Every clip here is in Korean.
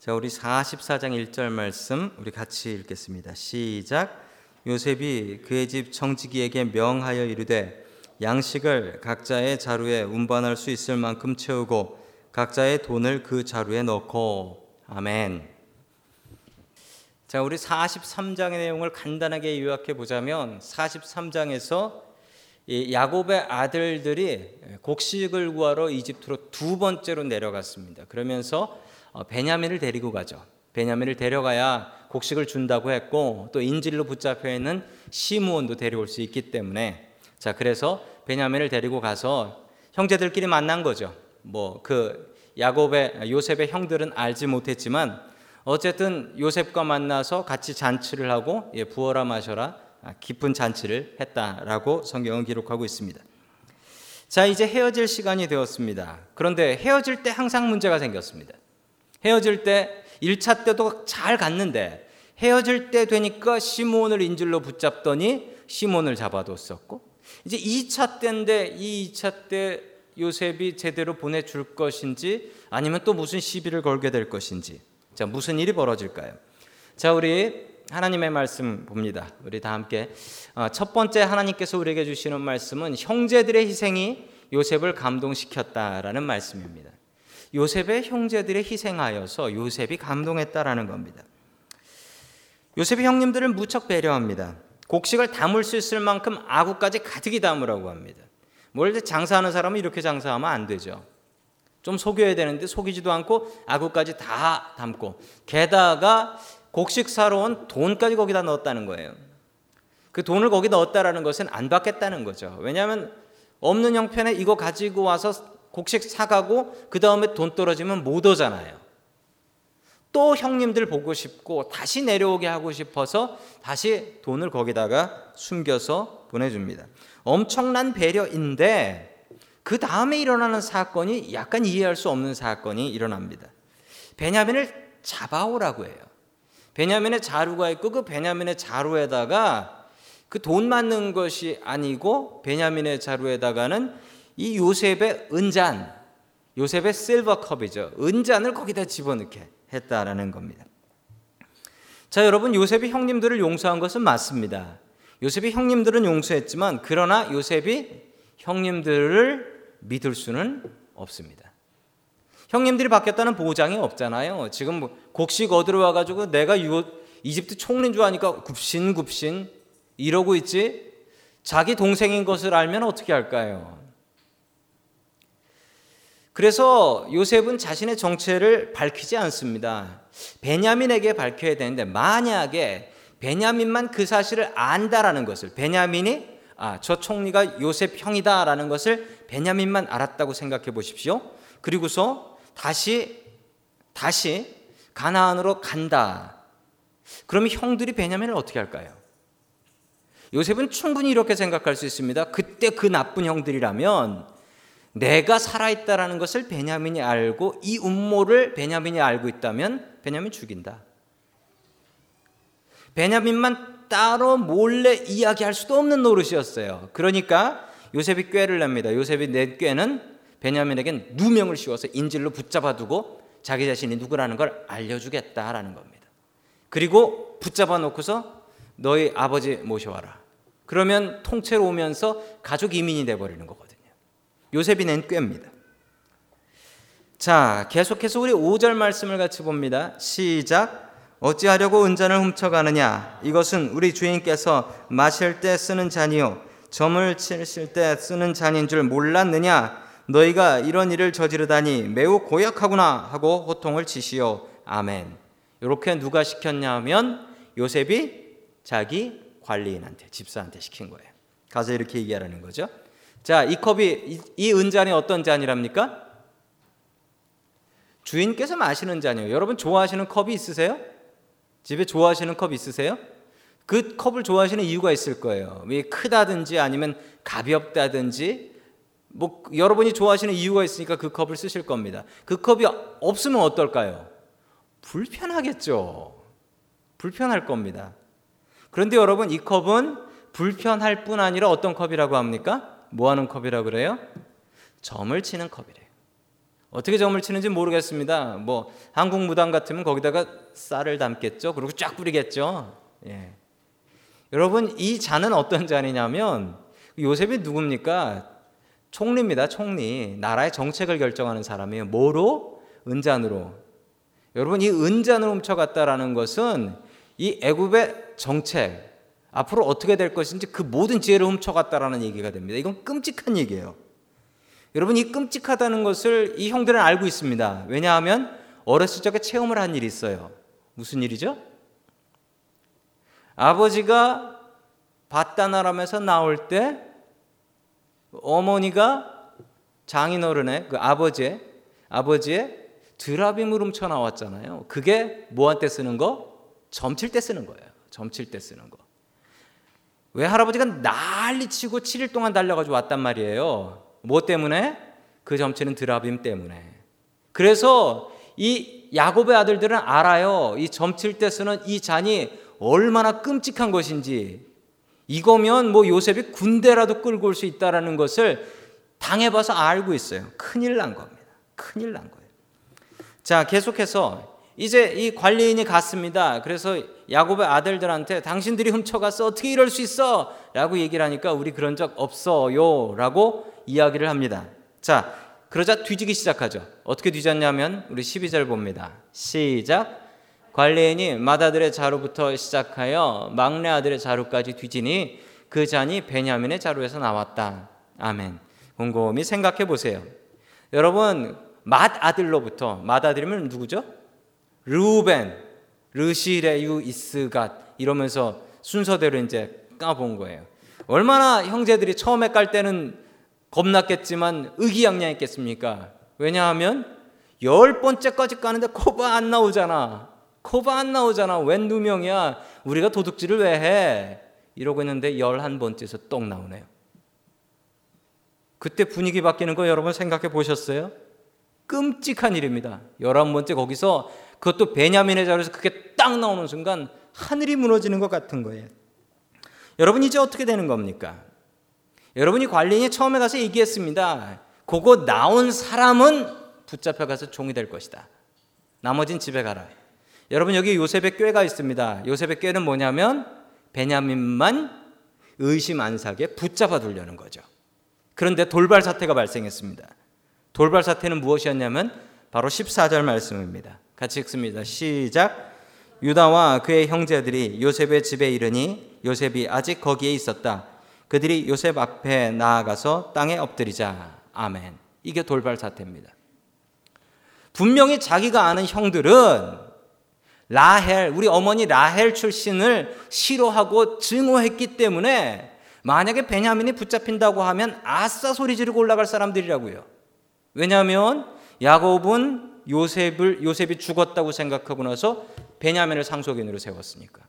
자, 우리 44장 1절 말씀 우리 같이 읽겠습니다. 시작. 요셉이 그의 집 청지기에게 명하여 이르되 양식을 각자의 자루에 운반할 수 있을 만큼 채우고 각자의 돈을 그 자루에 넣고 아멘. 자, 우리 43장의 내용을 간단하게 요약해 보자면 43장에서 야곱의 아들들이 곡식을 구하러 이집트로 두 번째로 내려갔습니다. 그러면서 어, 베냐민을 데리고 가죠. 베냐민을 데려가야 곡식을 준다고 했고 또 인질로 붙잡혀 있는 시므온도 데려올 수 있기 때문에 자 그래서 베냐민을 데리고 가서 형제들끼리 만난 거죠. 뭐 그 야곱의 요셉의 형들은 알지 못했지만 어쨌든 요셉과 만나서 같이 잔치를 하고 예, 부어라 마셔라 아, 깊은 잔치를 했다라고 성경은 기록하고 있습니다. 자 이제 헤어질 시간이 되었습니다. 그런데 헤어질 때 항상 문제가 생겼습니다. 헤어질 때 1차 때도 잘 갔는데 헤어질 때 되니까 시몬을 인질로 붙잡더니 시몬을 잡아뒀었고 이제 2차 때인데 이 2차 때 요셉이 제대로 보내줄 것인지 아니면 또 무슨 시비를 걸게 될 것인지 자 무슨 일이 벌어질까요? 자 우리 하나님의 말씀 봅니다. 우리 다 함께 어, 첫 번째 하나님께서 우리에게 주시는 말씀은 형제들의 희생이 요셉을 감동시켰다라는 말씀입니다. 요셉의 형제들의 희생하여서 요셉이 감동했다라는 겁니다. 요셉이 형님들을 무척 배려합니다. 곡식을 담을 수 있을 만큼 아구까지 가득히 담으라고 합니다. 뭘 장사하는 사람은 이렇게 장사하면 안 되죠. 좀 속여야 되는데 속이지도 않고 아구까지 다 담고 게다가 곡식 사러 온 돈까지 거기다 넣었다는 거예요. 그 돈을 거기 넣었다라는 것은 안 받겠다는 거죠. 왜냐하면 없는 형편에 이거 가지고 와서 곡식 사가고 그 다음에 돈 떨어지면 못 오잖아요. 또 형님들 보고 싶고 다시 내려오게 하고 싶어서 다시 돈을 거기다가 숨겨서 보내줍니다. 엄청난 배려인데 그 다음에 일어나는 사건이 약간 이해할 수 없는 사건이 일어납니다. 베냐민을 잡아오라고 해요. 베냐민의 자루가 있고 그 베냐민의 자루에다가 그 돈 맞는 것이 아니고 베냐민의 자루에다가는 이 요셉의 은잔, 요셉의 실버 컵이죠. 은잔을 거기다 집어넣게 했다라는 겁니다. 자, 여러분 요셉이 형님들을 용서한 것은 맞습니다. 요셉이 형님들은 용서했지만 그러나 요셉이 형님들을 믿을 수는 없습니다. 형님들이 바뀌었다는 보장이 없잖아요. 지금 뭐 곡식 얻으러 와가지고 내가 이집트 총리인 줄 아니까 굽신굽신 이러고 있지. 자기 동생인 것을 알면 어떻게 할까요? 그래서 요셉은 자신의 정체를 밝히지 않습니다. 베냐민에게 밝혀야 되는데 만약에 베냐민만 그 사실을 안다라는 것을 베냐민이 아, 저 총리가 요셉 형이다라는 것을 베냐민만 알았다고 생각해 보십시오. 그리고서 다시 다시 가나안으로 간다. 그러면 형들이 베냐민을 어떻게 할까요? 요셉은 충분히 이렇게 생각할 수 있습니다. 그때 그 나쁜 형들이라면 내가 살아있다라는 것을 베냐민이 알고 이 음모를 베냐민이 알고 있다면 베냐민 죽인다. 베냐민만 따로 몰래 이야기할 수도 없는 노릇이었어요. 그러니까 요셉이 꾀를 냅니다. 요셉이 낸 꾀는 베냐민에겐 누명을 씌워서 인질로 붙잡아 두고 자기 자신이 누구라는 걸 알려주겠다라는 겁니다. 그리고 붙잡아 놓고서 너희 아버지 모셔와라. 그러면 통째로 오면서 가족 이민이 돼버리는 거거든요. 요셉이 낸 꾀입니다. 자, 계속해서 우리 5절 말씀을 같이 봅니다. 시작. 어찌하려고 은잔을 훔쳐가느냐? 이것은 우리 주인께서 마실 때 쓰는 잔이요. 점을 치실 때 쓰는 잔인 줄 몰랐느냐? 너희가 이런 일을 저지르다니 매우 고약하구나 하고 호통을 치시오. 아멘. 이렇게 누가 시켰냐면 요셉이 자기 관리인한테 집사한테 시킨 거예요. 가서 이렇게 얘기하라는 거죠. 자, 이 컵이 이, 이 은잔이 어떤 잔이랍니까? 주인께서 마시는 잔이에요. 여러분 좋아하시는 컵이 있으세요? 집에 좋아하시는 컵 있으세요? 그 컵을 좋아하시는 이유가 있을 거예요. 왜 크다든지 아니면 가볍다든지 뭐 여러분이 좋아하시는 이유가 있으니까 그 컵을 쓰실 겁니다. 그 컵이 없으면 어떨까요? 불편하겠죠. 불편할 겁니다. 그런데 여러분 이 컵은 불편할 뿐 아니라 어떤 컵이라고 합니까? 뭐 하는 컵이라고 그래요? 점을 치는 컵이래요. 어떻게 점을 치는지 모르겠습니다. 뭐 한국 무당 같으면 거기다가 쌀을 담겠죠. 그리고 쫙 뿌리겠죠. 예. 여러분 이 잔은 어떤 잔이냐면 요셉이 누굽니까? 총리입니다. 총리. 나라의 정책을 결정하는 사람이에요. 뭐로? 은잔으로. 여러분 이 은잔을 훔쳐갔다라는 것은 이 애굽의 정책 앞으로 어떻게 될 것인지 그 모든 지혜를 훔쳐갔다라는 얘기가 됩니다. 이건 끔찍한 얘기예요. 여러분 이 끔찍하다는 것을 이 형들은 알고 있습니다. 왜냐하면 어렸을 적에 체험을 한 일이 있어요. 무슨 일이죠? 아버지가 바다나람에서 나올 때 어머니가 장인어른의 그 아버지의 아버지의 드라빔을 훔쳐 나왔잖아요. 그게 뭐한테 쓰는 거? 점칠 때 쓰는 거예요. 점칠 때 쓰는 거. 왜 할아버지가 난리치고 7일 동안 달려가지고 왔단 말이에요. 뭐 때문에? 그 점치는 드라빔 때문에. 그래서 이 야곱의 아들들은 알아요. 이 점칠 때 쓰는 이 잔이 얼마나 끔찍한 것인지. 이거면 뭐 요셉이 군대라도 끌고 올 수 있다라는 것을 당해봐서 알고 있어요. 큰일 난 겁니다. 큰일 난 거예요. 자, 계속해서 이제 이 관리인이 갔습니다. 그래서 야곱의 아들들한테 당신들이 훔쳐갔어. 어떻게 이럴 수 있어? 라고 얘기를 하니까 우리 그런 적 없어요. 라고 이야기를 합니다. 자, 그러자 뒤지기 시작하죠. 어떻게 뒤졌냐면 우리 12절 봅니다. 시작. 관리인이 맏아들의 자루부터 시작하여 막내 아들의 자루까지 뒤지니 그 잔이 베냐민의 자루에서 나왔다. 아멘. 곰곰이 생각해 보세요. 여러분 맏아들로부터 맏아들이면 누구죠? 르우벤, 르시레유 이스갓 이러면서 순서대로 이제 까본 거예요. 얼마나 형제들이 처음에 깔 때는 겁났겠지만 의기양양했겠습니까? 왜냐하면 열 번째까지 까는데 코바 안 나오잖아. 코바 안 나오잖아. 웬 누명이야. 우리가 도둑질을 왜 해? 이러고 있는데 열한 번째에서 똑 나오네요. 그때 분위기 바뀌는 거 여러분 생각해 보셨어요? 끔찍한 일입니다. 열한 번째 거기서 그것도 베냐민의 자리에서 그게 딱 나오는 순간 하늘이 무너지는 것 같은 거예요. 여러분 이제 어떻게 되는 겁니까? 여러분이 관리인이 처음에 가서 얘기했습니다. 그거 나온 사람은 붙잡혀 가서 종이 될 것이다. 나머진 집에 가라. 여러분 여기 요셉의 꾀가 있습니다. 요셉의 꾀는 뭐냐면 베냐민만 의심 안 사게 붙잡아 두려는 거죠. 그런데 돌발 사태가 발생했습니다. 돌발 사태는 무엇이었냐면 바로 14절 말씀입니다. 같이 읽습니다. 시작. 유다와 그의 형제들이 요셉의 집에 이르니 요셉이 아직 거기에 있었다. 그들이 요셉 앞에 나아가서 땅에 엎드리자. 아멘. 이게 돌발 사태입니다. 분명히 자기가 아는 형들은 라헬, 우리 어머니 라헬 출신을 싫어하고 증오했기 때문에 만약에 베냐민이 붙잡힌다고 하면 아싸 소리 지르고 올라갈 사람들이라고요. 왜냐하면 야곱은 요셉을 요셉이 죽었다고 생각하고 나서 베냐민을 상속인으로 세웠으니까.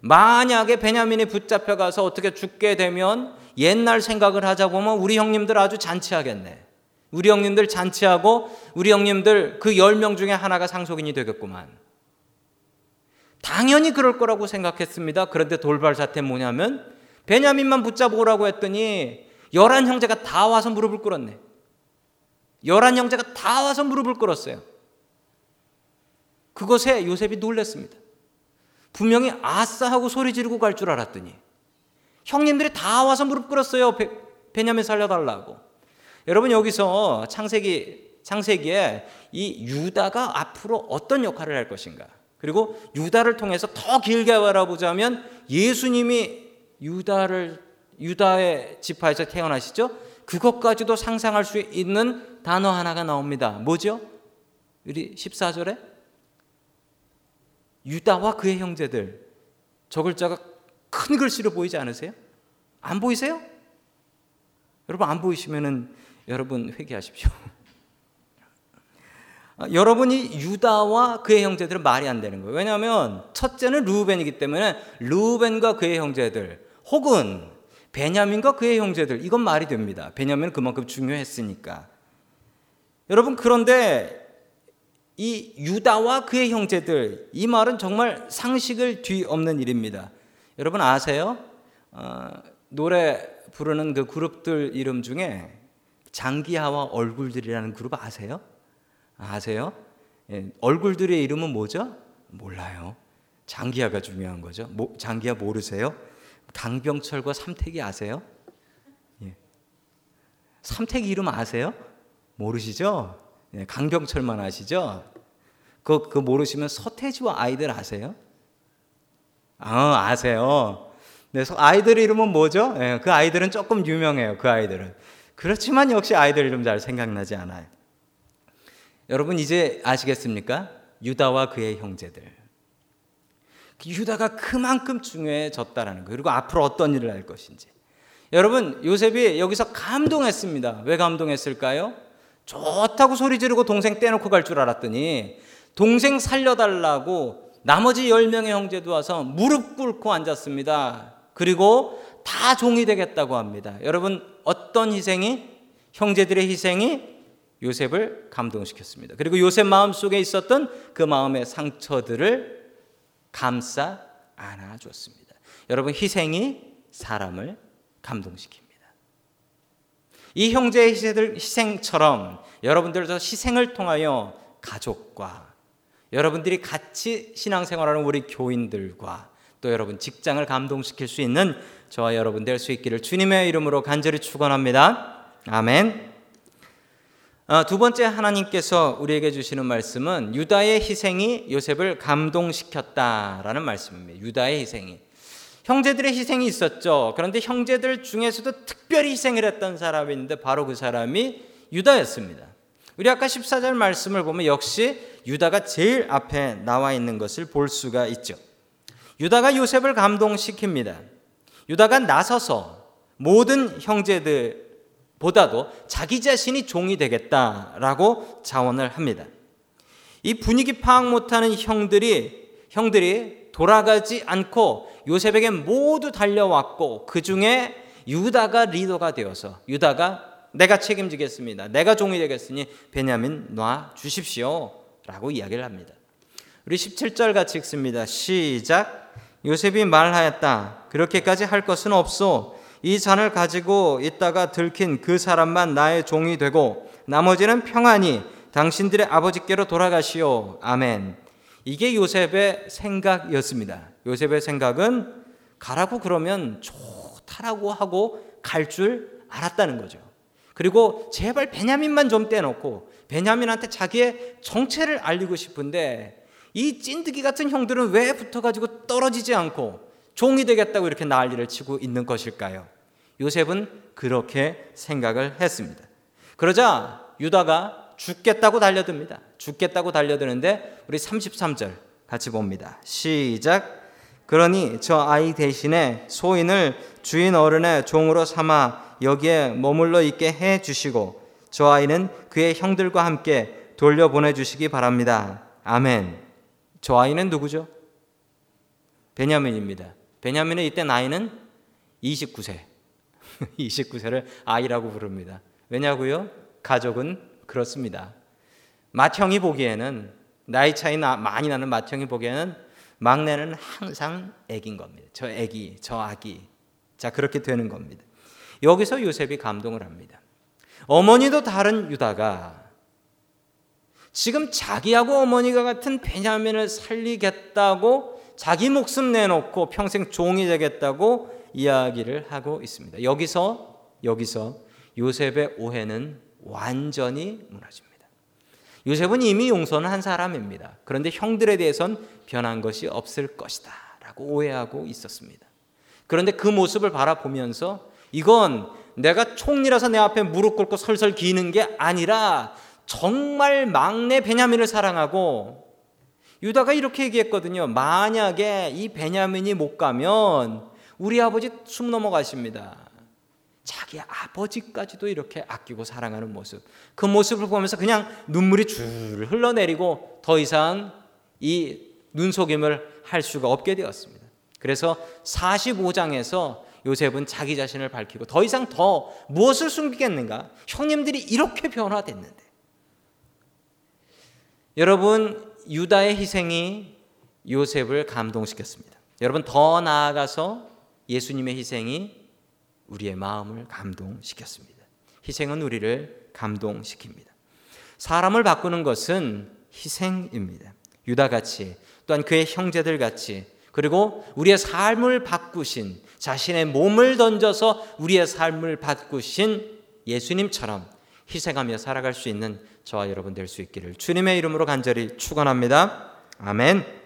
만약에 베냐민이 붙잡혀 가서 어떻게 죽게 되면 옛날 생각을 하자 보면 우리 형님들 아주 잔치하겠네. 우리 형님들 잔치하고 우리 형님들 그열명 중에 하나가 상속인이 되겠구만. 당연히 그럴 거라고 생각했습니다. 그런데 돌발 사태 뭐냐면 베냐민만 붙잡으라고 했더니 열한 형제가 다 와서 무릎을 꿇었네. 열한 형제가 다 와서 무릎을 꿇었어요. 그것에 요셉이 놀랐습니다. 분명히 아싸 하고 소리 지르고 갈 줄 알았더니 형님들이 다 와서 무릎 꿇었어요. 베, 베냐민 살려달라고. 여러분 여기서 창세기 창세기에 이 유다가 앞으로 어떤 역할을 할 것인가? 그리고 유다를 통해서 더 길게 바라보자면 예수님이 유다를 유다의 지파에서 태어나시죠? 그것까지도 상상할 수 있는 단어 하나가 나옵니다. 뭐죠? 우리 14절에 유다와 그의 형제들 저 글자가 큰 글씨로 보이지 않으세요? 안 보이세요? 여러분 안 보이시면은 여러분 회개하십시오. 아, 여러분이 유다와 그의 형제들은 말이 안 되는 거예요. 왜냐하면 첫째는 루벤이기 때문에 루벤과 그의 형제들 혹은 베냐민과 그의 형제들 이건 말이 됩니다. 베냐민은 그만큼 중요했으니까. 여러분 그런데 이 유다와 그의 형제들 이 말은 정말 상식을 뒤엎는 일입니다. 여러분 아세요? 어, 노래 부르는 그 그룹들 이름 중에 장기하와 얼굴들이라는 그룹 아세요? 아세요? 예, 얼굴들의 이름은 뭐죠? 몰라요. 장기하가 중요한 거죠. 모, 장기하 모르세요? 강병철과 삼택이 아세요? 예. 삼택 이름 아세요? 모르시죠? 예, 강병철만 아시죠? 그, 그 모르시면 서태지와 아이들 아세요? 아, 아세요. 네, 아이들 이름은 뭐죠? 예, 그 아이들은 조금 유명해요. 그 아이들은. 그렇지만 역시 아이들 이름 잘 생각나지 않아요. 여러분 이제 아시겠습니까? 유다와 그의 형제들. 유다가 그만큼 중요해졌다라는 거예요. 그리고 앞으로 어떤 일을 할 것인지. 여러분 요셉이 여기서 감동했습니다. 왜 감동했을까요? 좋다고 소리 지르고 동생 떼놓고 갈 줄 알았더니 동생 살려달라고 나머지 10명의 형제도 와서 무릎 꿇고 앉았습니다. 그리고 다 종이 되겠다고 합니다. 여러분 어떤 희생이 형제들의 희생이 요셉을 감동시켰습니다. 그리고 요셉 마음 속에 있었던 그 마음의 상처들을 감싸 안아줬습니다. 여러분 희생이 사람을 감동시킵니다. 이 형제의 희생처럼 여러분들도 희생을 통하여 가족과 여러분들이 같이 신앙생활하는 우리 교인들과 또 여러분 직장을 감동시킬 수 있는 저와 여러분 될 수 있기를 주님의 이름으로 간절히 축원합니다. 아멘. 아, 두 번째 하나님께서 우리에게 주시는 말씀은 유다의 희생이 요셉을 감동시켰다라는 말씀입니다. 유다의 희생이 형제들의 희생이 있었죠. 그런데 형제들 중에서도 특별히 희생을 했던 사람이 있는데 바로 그 사람이 유다였습니다. 우리 아까 14절 말씀을 보면 역시 유다가 제일 앞에 나와 있는 것을 볼 수가 있죠. 유다가 요셉을 감동시킵니다. 유다가 나서서 모든 형제들보다도 자기 자신이 종이 되겠다라고 자원을 합니다. 이 분위기 파악 못하는 형들이 형들이 돌아가지 않고 요셉에게 모두 달려왔고 그 중에 유다가 리더가 되어서 유다가 내가 책임지겠습니다. 내가 종이 되겠으니 베냐민 놔 주십시오. 라고 이야기를 합니다. 우리 17절 같이 읽습니다. 시작. 요셉이 말하였다. 그렇게까지 할 것은 없소. 이 잔을 가지고 있다가 들킨 그 사람만 나의 종이 되고 나머지는 평안히 당신들의 아버지께로 돌아가시오. 아멘. 이게 요셉의 생각이었습니다. 요셉의 생각은 가라고 그러면 좋다라고 하고 갈 줄 알았다는 거죠. 그리고 제발 베냐민만 좀 떼놓고 베냐민한테 자기의 정체를 알리고 싶은데 이 찐득이 같은 형들은 왜 붙어가지고 떨어지지 않고 종이 되겠다고 이렇게 난리를 치고 있는 것일까요? 요셉은 그렇게 생각을 했습니다. 그러자 유다가 죽겠다고 달려듭니다. 죽겠다고 달려드는데 우리 33절 같이 봅니다. 시작. 그러니 저 아이 대신에 소인을 주인 어른의 종으로 삼아 여기에 머물러 있게 해 주시고 저 아이는 그의 형들과 함께 돌려보내 주시기 바랍니다. 아멘. 저 아이는 누구죠? 베냐민입니다. 베냐민의 이때 나이는 29세. 29세를 아이라고 부릅니다. 왜냐고요? 가족은 그렇습니다. 맏형이 보기에는 나이 차이 나, 많이 나는 맏형이 보기에는 막내는 항상 애긴 겁니다. 저 애기, 저 아기. 자, 그렇게 되는 겁니다. 여기서 요셉이 감동을 합니다. 어머니도 다른 유다가 지금 자기하고 어머니가 같은 베냐민을 살리겠다고 자기 목숨 내놓고 평생 종이 되겠다고 이야기를 하고 있습니다. 여기서 여기서 요셉의 오해는 완전히 무너집니다. 요셉은 이미 용서는 한 사람입니다. 그런데 형들에 대해선 변한 것이 없을 것이다. 라고 오해하고 있었습니다. 그런데 그 모습을 바라보면서 이건 내가 총리라서 내 앞에 무릎 꿇고 설설 기는 게 아니라 정말 막내 베냐민을 사랑하고 유다가 이렇게 얘기했거든요. 만약에 이 베냐민이 못 가면 우리 아버지 숨 넘어가십니다. 자기 아버지까지도 이렇게 아끼고 사랑하는 모습. 그 모습을 보면서 그냥 눈물이 줄 흘러내리고 더 이상 이 눈속임을 할 수가 없게 되었습니다. 그래서 45장에서 요셉은 자기 자신을 밝히고 더 이상 더 무엇을 숨기겠는가? 형님들이 이렇게 변화됐는데. 여러분, 유다의 희생이 요셉을 감동시켰습니다. 여러분, 더 나아가서 예수님의 희생이 우리의 마음을 감동시켰습니다. 희생은 우리를 감동시킵니다. 사람을 바꾸는 것은 희생입니다. 유다 같이 또한 그의 형제들 같이 그리고 우리의 삶을 바꾸신 자신의 몸을 던져서 우리의 삶을 바꾸신 예수님처럼 희생하며 살아갈 수 있는 저와 여러분 될 수 있기를 주님의 이름으로 간절히 축원합니다. 아멘.